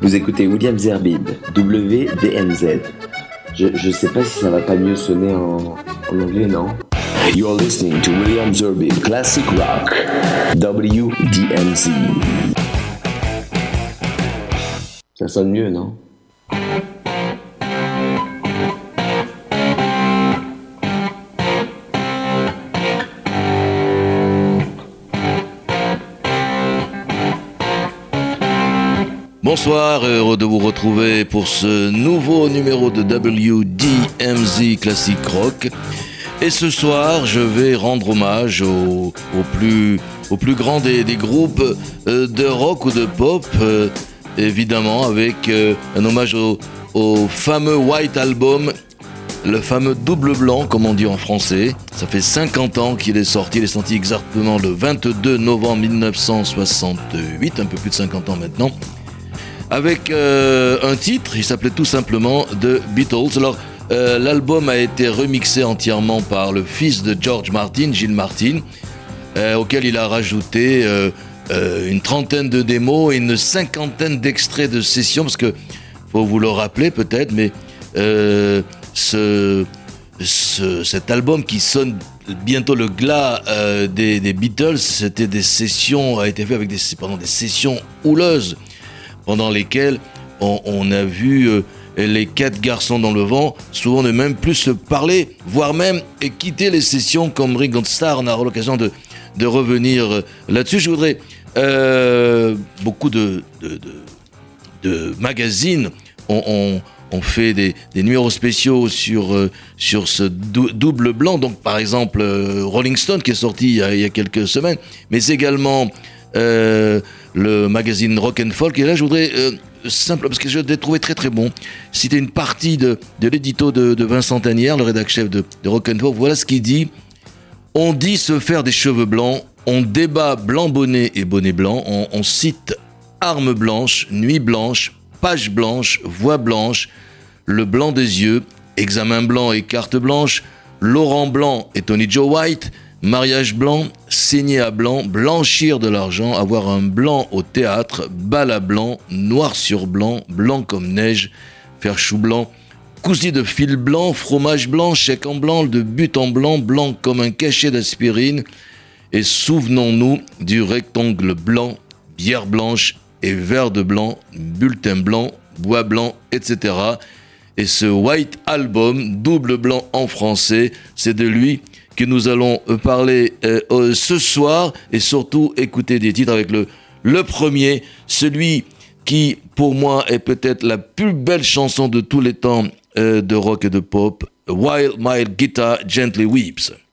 Vous écoutez William Zerbib, WDMZ. Je, je sais pas si ça va pas mieux sonner en, en anglais, non? You're listening to William Zerbib Classic Rock, WDMZ. Ça sonne mieux, non? Bonsoir, heureux de vous retrouver pour ce nouveau numéro de WDMZ Classic Rock. Et ce soir, je vais rendre hommage au, plus, au plus grand des, groupes euh, de rock ou de pop, euh, évidemment, avec euh, un hommage au, au, fameux White Album, le fameux double blanc, comme on dit en français. Ça fait 50 ans qu'il est sorti, il est sorti exactement le 22 novembre 1968, un peu plus de 50 ans maintenant avec euh, un titre, il s'appelait tout simplement The Beatles. Alors, euh, l'album a été remixé entièrement par le fils de George Martin, Gilles Martin, euh, auquel il a rajouté une trentaine de démos et une cinquantaine d'extraits de sessions, parce que, faut vous le rappeler peut-être, mais ce, cet album qui sonne bientôt le glas des, Beatles, c'était des sessions, a été fait avec des, pardon, des sessions houleuses pendant lesquels on, a vu euh, les quatre garçons dans le vent souvent ne même plus se parler, voire même quitter les sessions comme Ringo Starr. On aura l'occasion de, revenir euh, là-dessus. Je voudrais euh, beaucoup de, magazines ont, fait des, numéros spéciaux sur, sur ce double blanc. Donc, par exemple, Rolling Stone qui est sorti il y a quelques semaines, mais également le magazine Rock and Folk. Et là, je voudrais euh, simple, parce que je l'ai trouvé très très bon, citer une partie de, l'édito de, Vincent Tanière, le rédacteur chef de, Rock and Folk. Voilà ce qu'il dit. On dit se faire des cheveux blancs, on débat blanc bonnet et bonnet blanc, on, on cite armes blanches, nuit blanche, page blanche, voix blanche, le blanc des yeux, examen blanc et carte blanche, Laurent Blanc et Tony Joe White, Mariage blanc, saigner à blanc, blanchir de l'argent, avoir un blanc au théâtre, bal à blanc, noir sur blanc, blanc comme neige, faire chou blanc, cousu de fil blanc, fromage blanc, chèque en blanc, de but en blanc, blanc comme un cachet d'aspirine. Et souvenons-nous du rectangle blanc, bière blanche et verre de blanc, bulletin blanc, bois blanc, etc. Et ce White Album, double blanc en français, c'est de lui que nous allons euh, parler euh, euh, ce soir et surtout écouter des titres avec le, le premier, celui qui pour moi est peut-être la plus belle chanson de tous les temps de rock et de pop, While My Guitar Gently Weeps. While my guitar gently weeps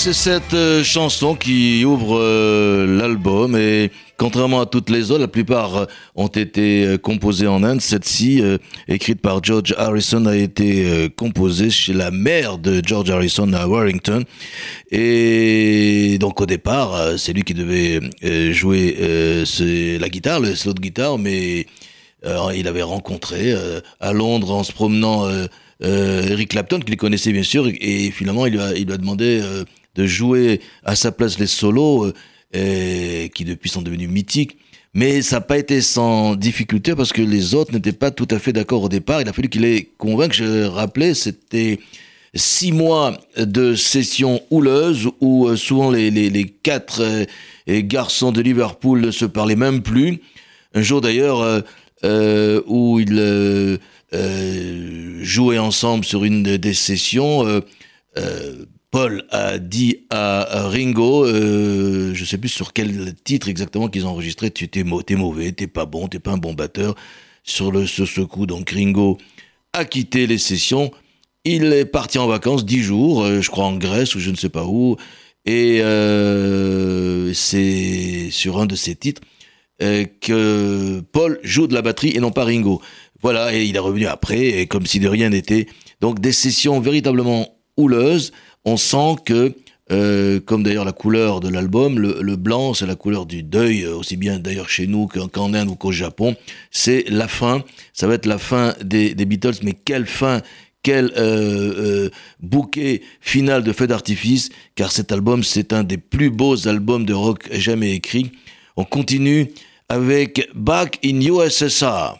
c'est cette euh, chanson qui ouvre euh, l'album et contrairement à toutes les autres, la plupart euh, ont été composées en Inde. Cette-ci, écrite par George Harrison, a été composée chez la mère de George Harrison à Warrington. Et donc au départ, c'est lui qui devait jouer la guitare, le slot de guitare, mais il avait rencontré à Londres en se promenant Eric Clapton, qu'il connaissait bien sûr, et, finalement il lui a, il lui a demandé de jouer à sa place les solos, euh, qui depuis sont devenus mythiques. Mais ça n'a pas été sans difficulté parce que les autres n'étaient pas tout à fait d'accord au départ. Il a fallu qu'il les convainque. Je rappelais, c'était six mois de sessions houleuses où euh, souvent les, quatre euh, garçons de Liverpool ne se parlaient même plus. Un jour d'ailleurs où ils jouaient ensemble sur une des sessions, Paul a dit à Ringo, euh, je sais plus sur quel titre exactement qu'ils ont enregistré, tu t'es, mauvais, t'es pas bon, t'es pas un bon batteur. Sur, le, ce coup, donc Ringo a quitté les sessions. Il est parti en vacances dix jours, euh, je crois en Grèce ou je ne sais pas où. Et euh, c'est sur un de ces titres euh, que Paul joue de la batterie et non pas Ringo. Voilà, et il est revenu après, comme si de rien n'était. Donc des sessions véritablement houleuses on sent que, euh, comme d'ailleurs la couleur de l'album, le, blanc, c'est la couleur du deuil, euh, aussi bien d'ailleurs chez nous qu'en Inde ou qu'au Japon. C'est la fin, ça va être la fin des, Beatles, mais quelle fin quel euh, bouquet final de feu d'artifice, car cet album, c'est un des plus beaux albums de rock jamais écrits. On continue avec Back in USSR.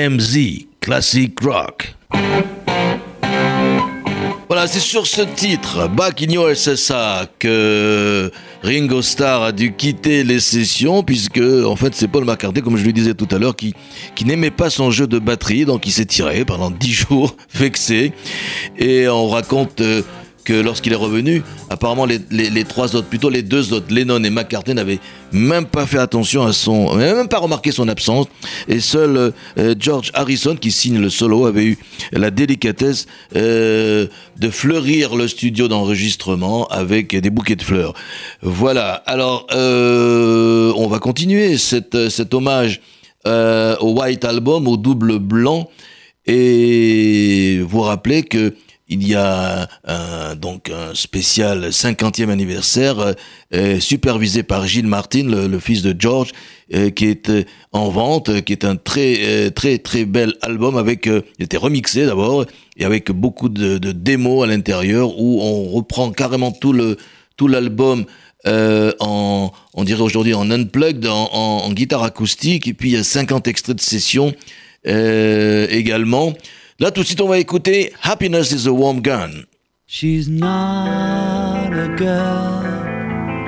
WDMZ, Classic Rock. Voilà, c'est sur ce titre, Back in USSA, que Ringo Starr a dû quitter les sessions, puisque, en fait, c'est Paul McCartney, comme je lui disais tout à l'heure, qui, qui n'aimait pas son jeu de batterie, donc il s'est tiré pendant dix jours, vexé. Et on raconte euh, lorsqu'il est revenu, apparemment les, trois autres, plutôt les deux autres, Lennon et McCartney, n'avaient même pas fait attention à son, même pas remarqué son absence. Et seul euh, George Harrison, qui signe le solo, avait eu la délicatesse euh, de fleurir le studio d'enregistrement avec des bouquets de fleurs. Voilà. Alors, euh, on va continuer cet, cet hommage au White Album, au double blanc, et vous rappeler que il y a un, donc un spécial 50e anniversaire euh, euh, supervisé par Gilles Martin, le, fils de George, euh, qui est en vente, qui est un très très très bel album avec, il était remixé d'abord et avec beaucoup de, de démos à l'intérieur où on reprend carrément tout le tout l'album en, on dirait aujourd'hui en unplugged, en, en, en, guitare acoustique, et puis il y a 50 extraits de session également. Là, tout de suite, on va écouter Happiness is a Warm Gun. She's not a girl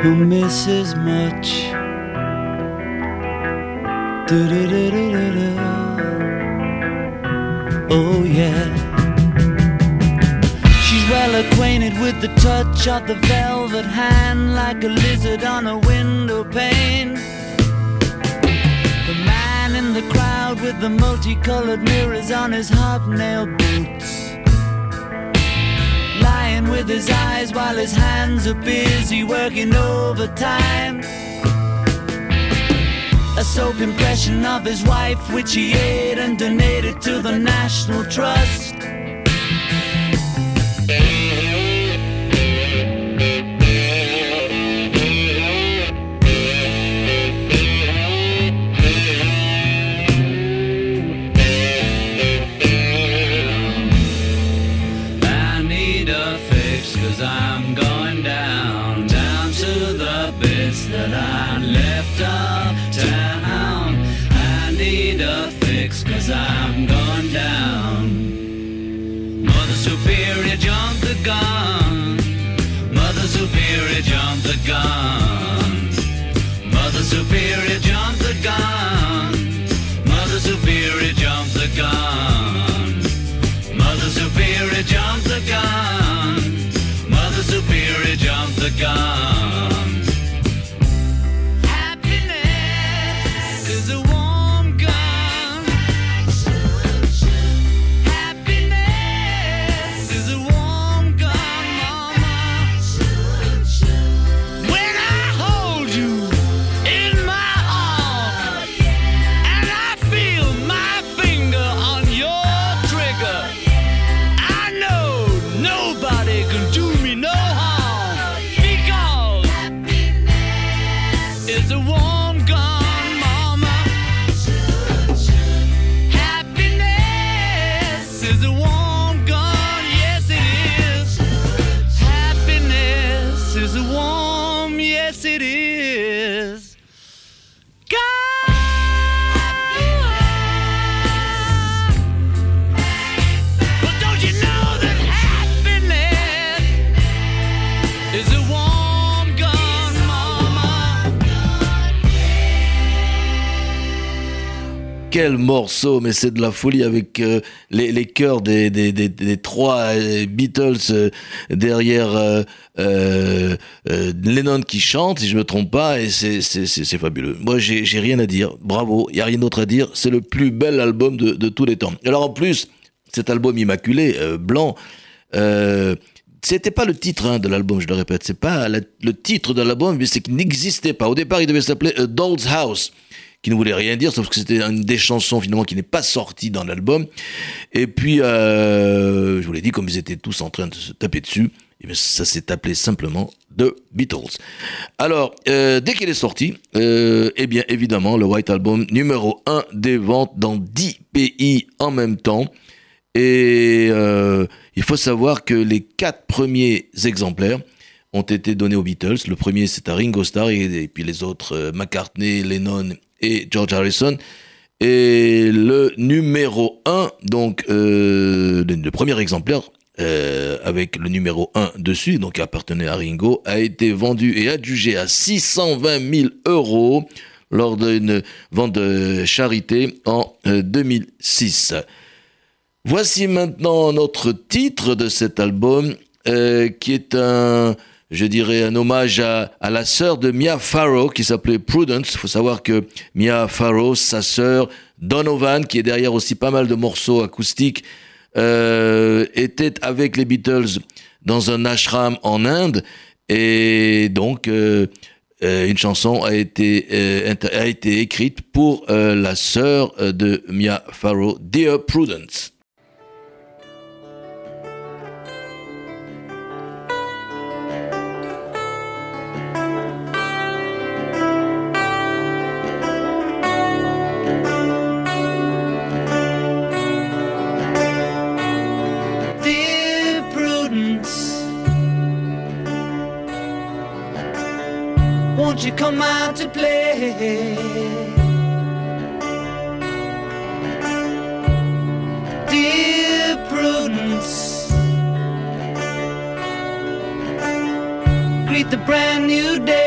who misses much. Du -du -du oh, yeah. She's well acquainted with the touch of the velvet hand, like a lizard on a window pane the crowd with the multicolored mirrors on his hobnail boots. Lying with his eyes while his hands are busy working overtime. A soap impression of his wife, which he ate and donated to the National Trust. Morceau, mais c'est de la folie avec euh, les, les chœurs des, des, des, trois euh, Beatles euh, derrière Lennon qui chante, si je me trompe pas, et c'est fabuleux. Moi, j'ai rien à dire. Bravo, il y a rien d'autre à dire. C'est le plus bel album de, de, tous les temps. Alors en plus, cet album immaculé, blanc, c'était pas le titre hein, de l'album, je le répète, c'est pas le titre de l'album, mais c'est qu'il n'existait pas. Au départ, il devait s'appeler Doll's House qui ne voulait rien dire, sauf que c'était une des chansons finalement qui n'est pas sortie dans l'album. Et puis, euh, je vous l'ai dit, comme ils étaient tous en train de se taper dessus, eh ça s'est appelé simplement The Beatles. Alors, euh, dès qu'il est sorti, euh, eh bien évidemment, le White Album numéro 1 des ventes dans 10 pays en même temps. Et euh, il faut savoir que les quatre premiers exemplaires ont été donnés aux Beatles. Le premier, c'est à Ringo Starr, et, puis les autres, McCartney, Lennon et George Harrison. Et le numéro 1, donc euh, le, premier exemplaire, euh, avec le numéro 1 dessus, donc qui appartenait à Ringo, a été vendu et adjugé à 620 000 euros lors d'une vente de charité en 2006. Voici maintenant notre titre de cet album, qui est un, je dirais, un hommage à, la sœur de Mia Farrow qui s'appelait Prudence. Il faut savoir que Mia Farrow, sa sœur Donovan, qui est derrière aussi pas mal de morceaux acoustiques, était avec les Beatles dans un ashram en Inde. Et donc, euh, une chanson a été, euh, écrite pour euh, la sœur de Mia Farrow, Dear Prudence. Won't you come out to play? Dear Prudence, greet the brand new day.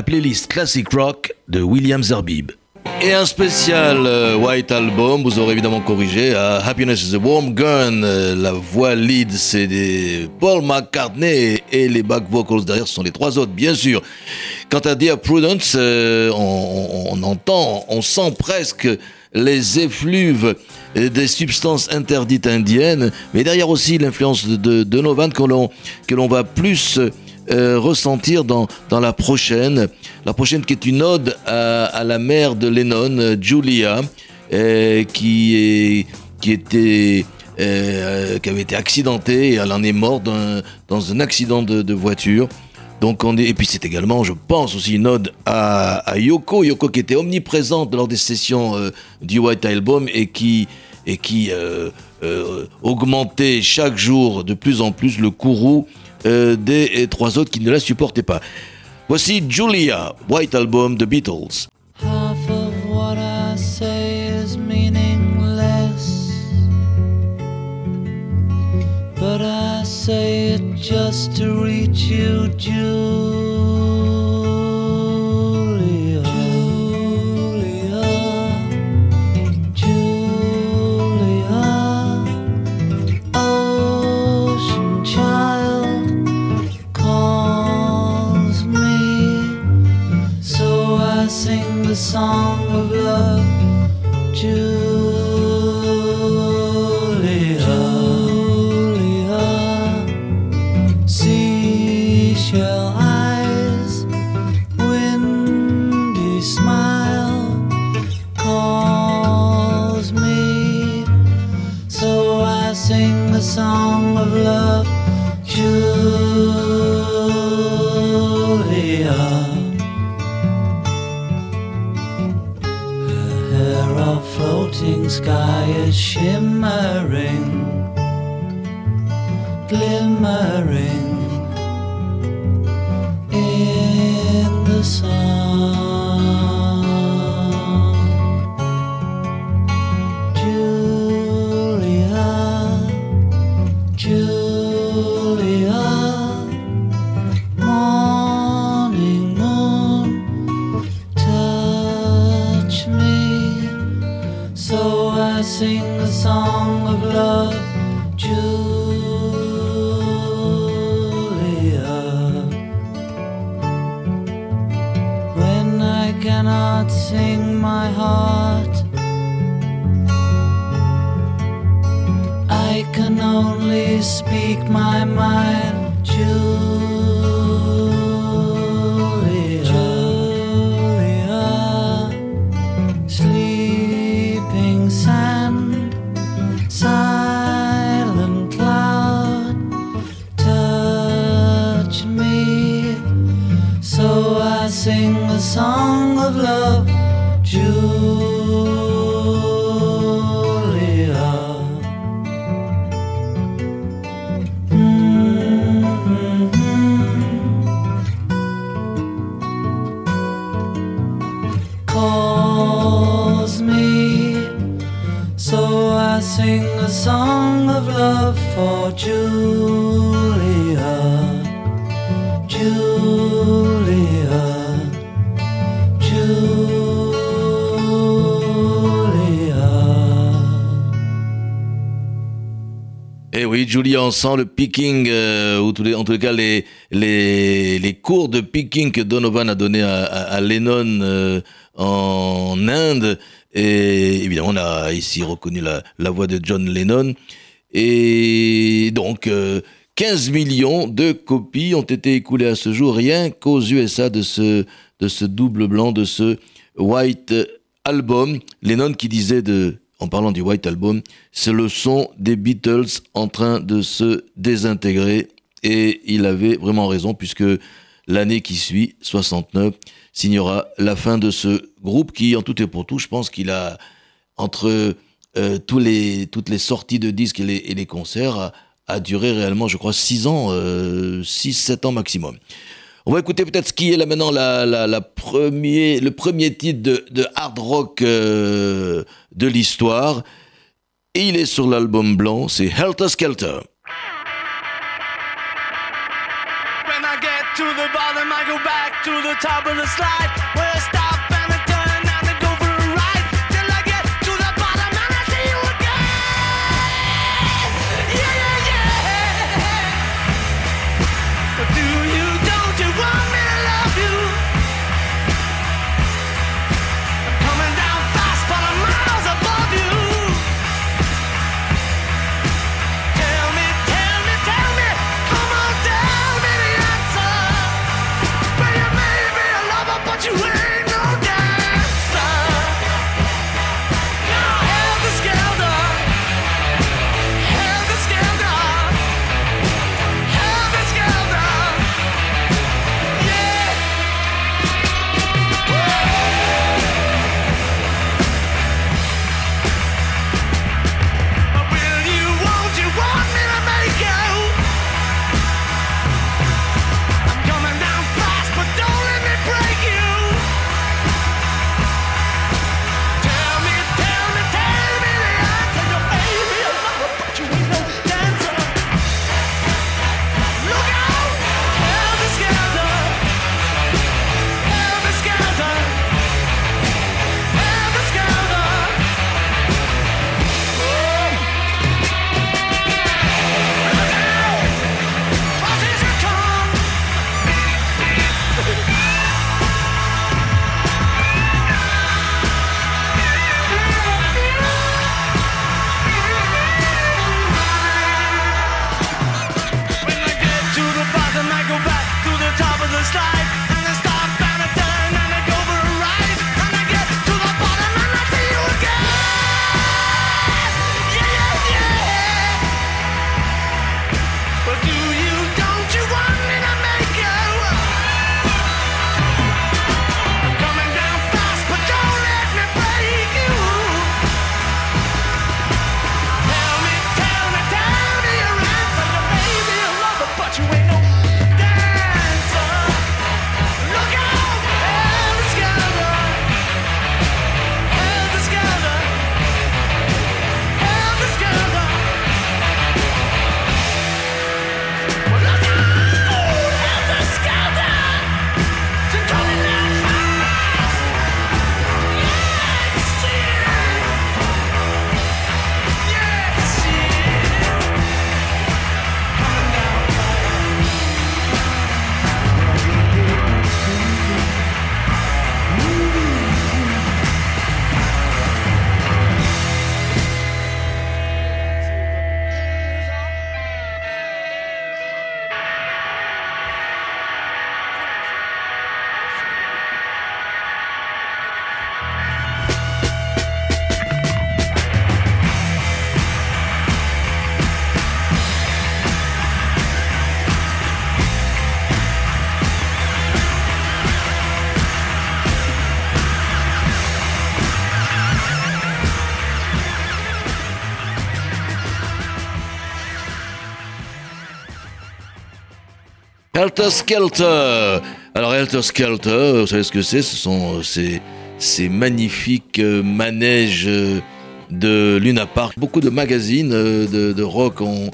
La playlist Classic Rock de William Zerbib. Et un spécial euh, White Album, vous aurez évidemment corrigé à Happiness is a Warm Gun. Euh, la voix lead, c'est Paul McCartney et les back vocals derrière ce sont les trois autres, bien sûr. Quant à Dear Prudence, euh, on, entend, on sent presque les effluves des substances interdites indiennes, mais derrière aussi l'influence de, de, Novan que l'on que l'on va plus euh, ressentir dans, dans la prochaine. La prochaine qui est une ode à, la mère de Lennon, Julia, euh, qui, est, qui était... Euh, qui avait été accidentée et elle en est morte dans, dans un accident de, voiture. Donc on et puis c'est également, je pense aussi une ode à, Yoko, Yoko qui était omniprésente lors des sessions du White Album et qui et qui augmentait chaque jour de plus en plus le courroux des trois autres qui ne la supportaient pas. Voici Julia, White Album, The Beatles. But I say it just to reach you, Julia. Song of love, Julia. Julia, on sent le picking, euh, ou en les cas les, les, cours de picking que Donovan a donné à, Lennon euh, en Inde. Et évidemment, on a ici reconnu la, voix de John Lennon. Et donc, 15 euh, millions de copies ont été écoulées à ce jour, rien qu'aux USA de ce, de ce double blanc, de ce White Album. Lennon qui disait de en parlant du White Album, c'est le son des Beatles en train de se désintégrer. Et il avait vraiment raison, puisque l'année qui suit, 69, signera la fin de ce groupe qui, en tout et pour tout, je pense qu'il a, entre euh, toutes les sorties de disques et les, concerts, a, duré réellement, je crois, 6 ans, 6-7 euh, ans maximum. On va écouter peut-être ce qui est là maintenant le premier titre de, hard rock euh, de l'histoire. Et il est sur l'album blanc, c'est Helter Skelter. Helter Skelter. Alors Helter Skelter, vous savez ce que c'est? Ce sont ces, ces magnifiques euh, manèges euh, de Luna Park. Beaucoup de magazines euh, de, de rock ont,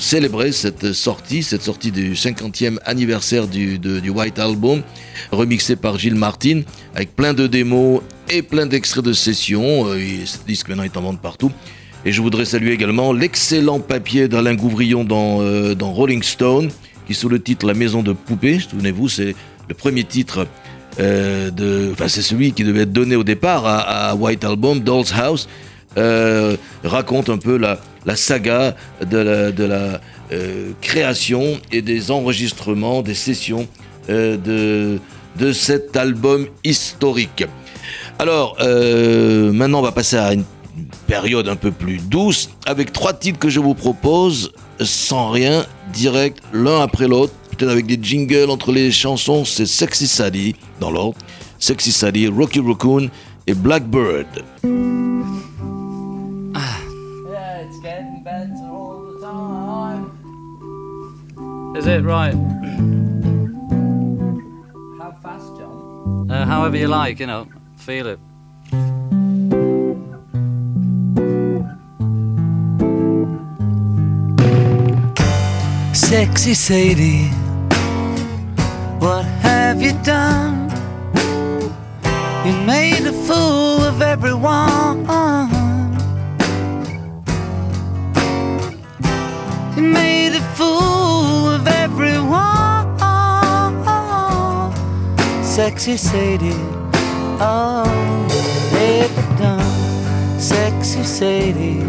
célébré cette sortie, cette sortie du 50e anniversaire du, du White Album, remixé par Gilles Martin, avec plein de démos et plein d'extraits de sessions. Ce disque maintenant est en vente partout. Et je voudrais saluer également l'excellent papier d'Alain Gouvrillon dans, euh, dans Rolling Stone, qui sous le titre La maison de poupée, souvenez-vous, c'est le premier titre euh, de, enfin c'est celui qui devait être donné au départ à, White Album, Doll's House, euh, raconte un peu la, saga de la, euh, création et des enregistrements, des sessions de, cet album historique. Alors, maintenant on va passer à une période un peu plus douce, avec trois titres que je vous propose, sans rien, direct, l'un après l'autre, peut-être avec des jingles entre les chansons, c'est Sexy Sally, dans l'ordre, Sexy Sally, Rocky Raccoon et Blackbird. Yeah, it's getting better all the time. Is it right? How fast, John? Uh, however you like, you know. Feel it. Sexy Sadie, what have you done? You made a fool of everyone. You made a fool of everyone. Sexy Sadie, oh, it down. Sexy Sadie,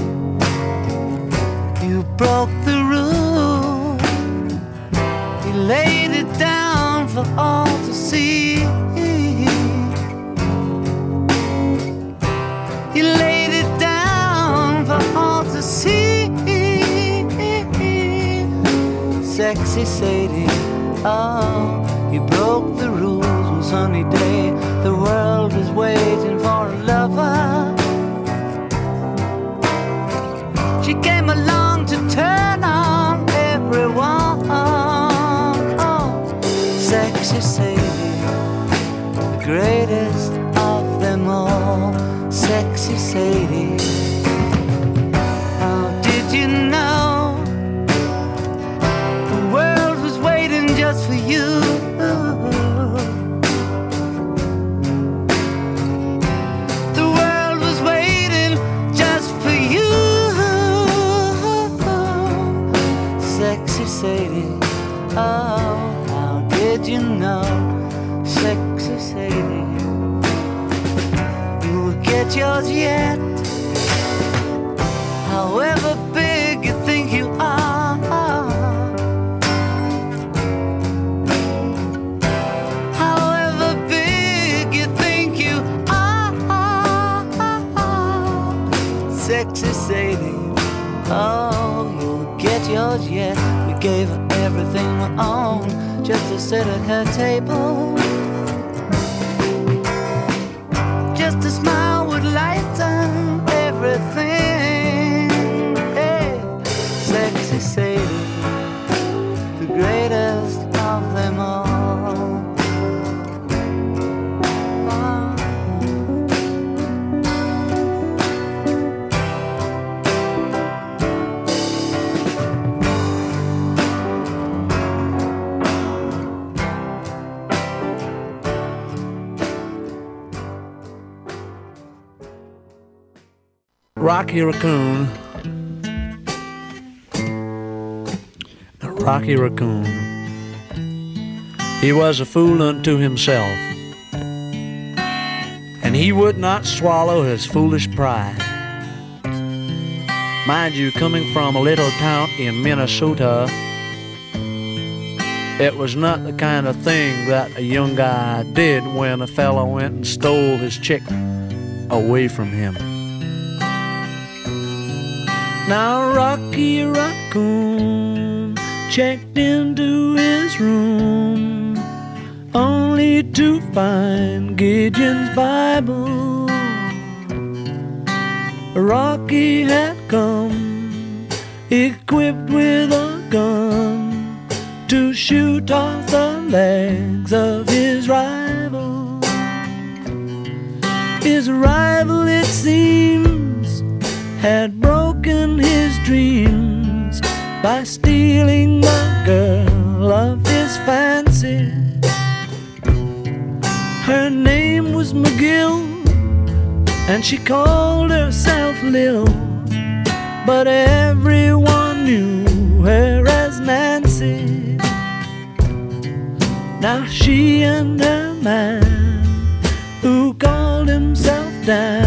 you broke laid it down for all to see. You laid it down for all to see. Sexy Sadie, oh, you broke the rules one sunny day. The world was waiting for a lover. Sadie, the greatest of them all. Sexy Sadie. Yours yet. However big you think you are. However big you think you are. Sexy Sadie, oh, you'll get yours yet. We gave her everything we own just to sit at her table. Rocky Raccoon. The Rocky Raccoon. He was a fool unto himself, and he would not swallow his foolish pride. Mind you, coming from a little town in Minnesota, it was not the kind of thing that a young guy did when a fellow went and stole his chick away from him. Now Rocky Raccoon checked into his room only to find Gideon's Bible. Rocky had come equipped with a gun to shoot off the legs of his rival. His rival, it seems, had broken his dreams by stealing the girl of his fancy. Her name was McGill, and she called herself Lil. But everyone knew her as Nancy. Now she and her man, who called himself Dan,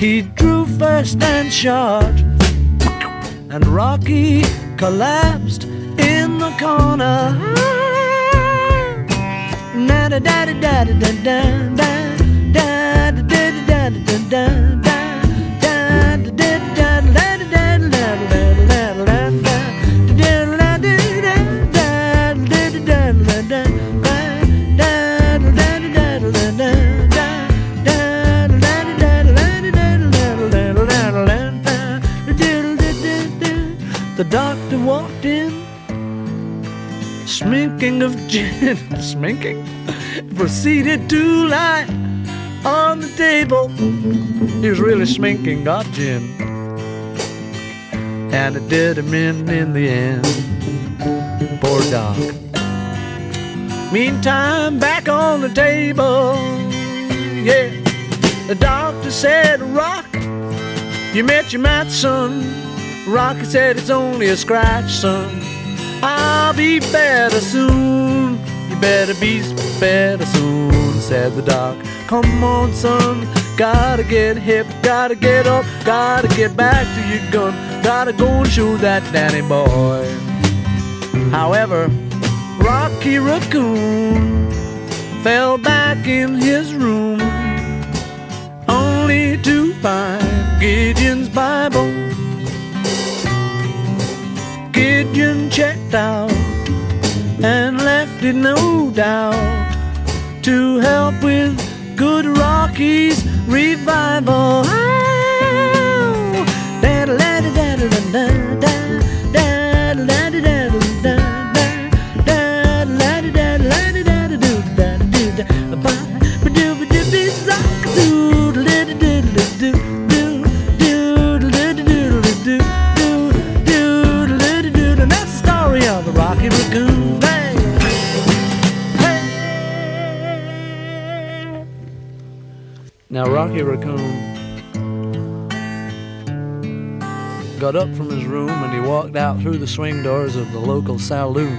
He drew first and shot. And Rocky collapsed in the corner. Da da da da da da da da da da da da da da sminking of gin, sminking, proceeded to lie on the table. He was really sminking, got gin, and it did him in in the end. Poor doc. Meantime, back on the table, yeah, the doctor said, Rock, you met your match, son. Rocky said it's only a scratch, son. I'll be better soon. You better be better soon, said the doc. Come on, son. Gotta get hip, gotta get up, gotta get back to your gun. Gotta go and shoot that Danny boy. However, Rocky Raccoon fell back in his room out and left it no doubt to help with good Rockies revival. Rocky Raccoon got up from his room and he walked out through the swing doors of the local saloon.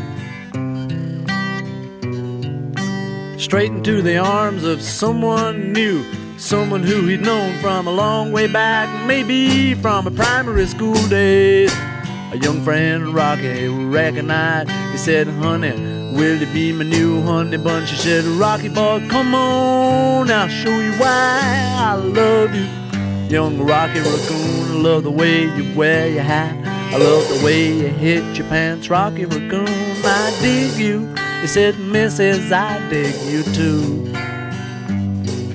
Straight into the arms of someone new, someone who he'd known from a long way back, maybe from a primary school days. A young friend, Rocky, recognized. He said, Honey, will you be my new honey bun? She said, Rocky boy, come on, I'll show you why I love you. Young Rocky Raccoon, I love the way you wear your hat. I love the way you hit your pants. Rocky Raccoon, I dig you. He said, Mrs., I dig you too.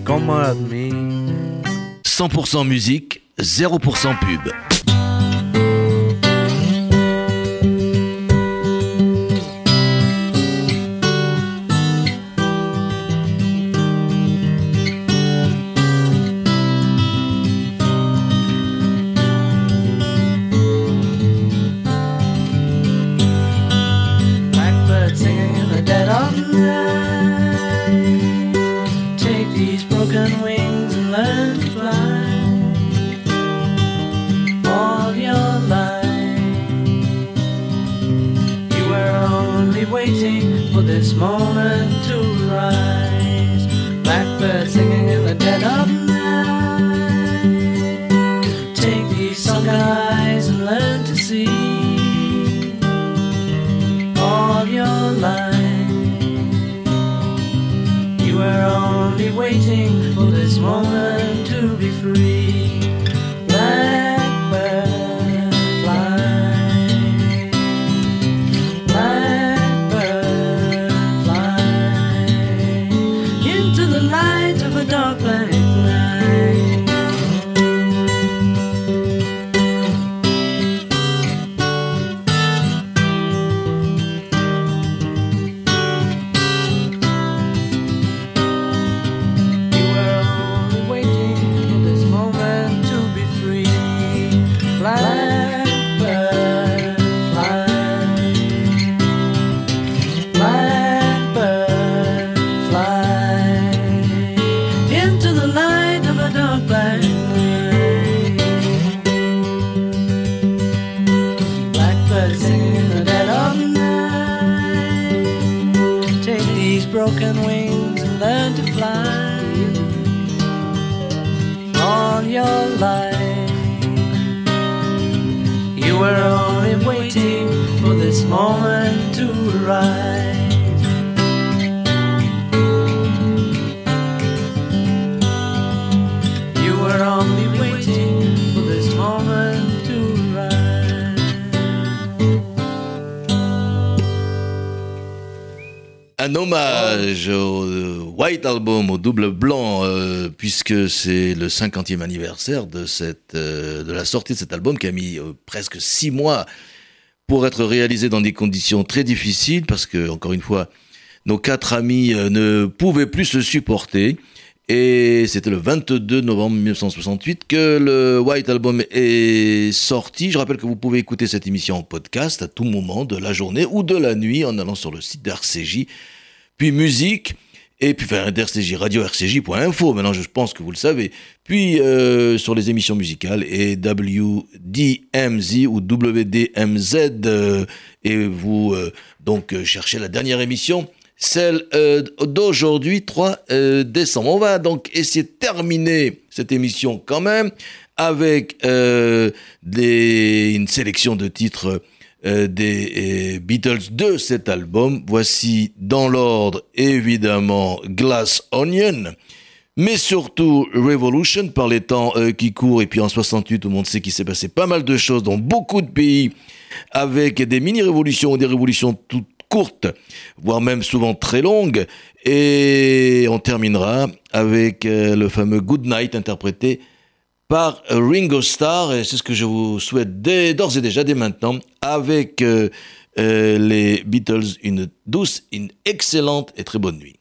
Come with me. 100% musique, 0% pub. Un hommage au euh, White Album, au double blanc, euh, puisque c'est le 50e anniversaire de, cette, euh, de la sortie de cet album qui a mis presque six mois pour être réalisé dans des conditions très difficiles, parce que, encore une fois, nos quatre amis ne pouvaient plus se supporter. Et c'était le 22 novembre 1968 que le White Album est sorti. Je rappelle que vous pouvez écouter cette émission en podcast à tout moment de la journée ou de la nuit en allant sur le site d'RCJ, puis musique, et puis enfin, d'RCJ, radio RCJ.info, maintenant je pense que vous le savez, puis euh, sur les émissions musicales et WDMZ ou WDMZ, euh, et vous euh, donc euh, cherchez la dernière émission celle euh, d'aujourd'hui, 3 euh, décembre. On va donc essayer de terminer cette émission quand même avec des, une sélection de titres euh, des euh, Beatles de cet album. Voici dans l'ordre évidemment Glass Onion. Mais surtout Revolution par les temps euh, qui courent et puis en 68 tout le monde sait qu'il s'est passé pas mal de choses dans beaucoup de pays avec des mini-révolutions ou des révolutions toutes courtes, voire même souvent très longues. Et on terminera avec le fameux Good Night interprété par Ringo Starr. Et c'est ce que je vous souhaite d'ores et déjà, dès maintenant, avec euh, euh, les Beatles. Une douce, une excellente et très bonne nuit.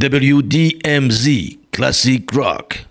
WDMZ, Classic Rock.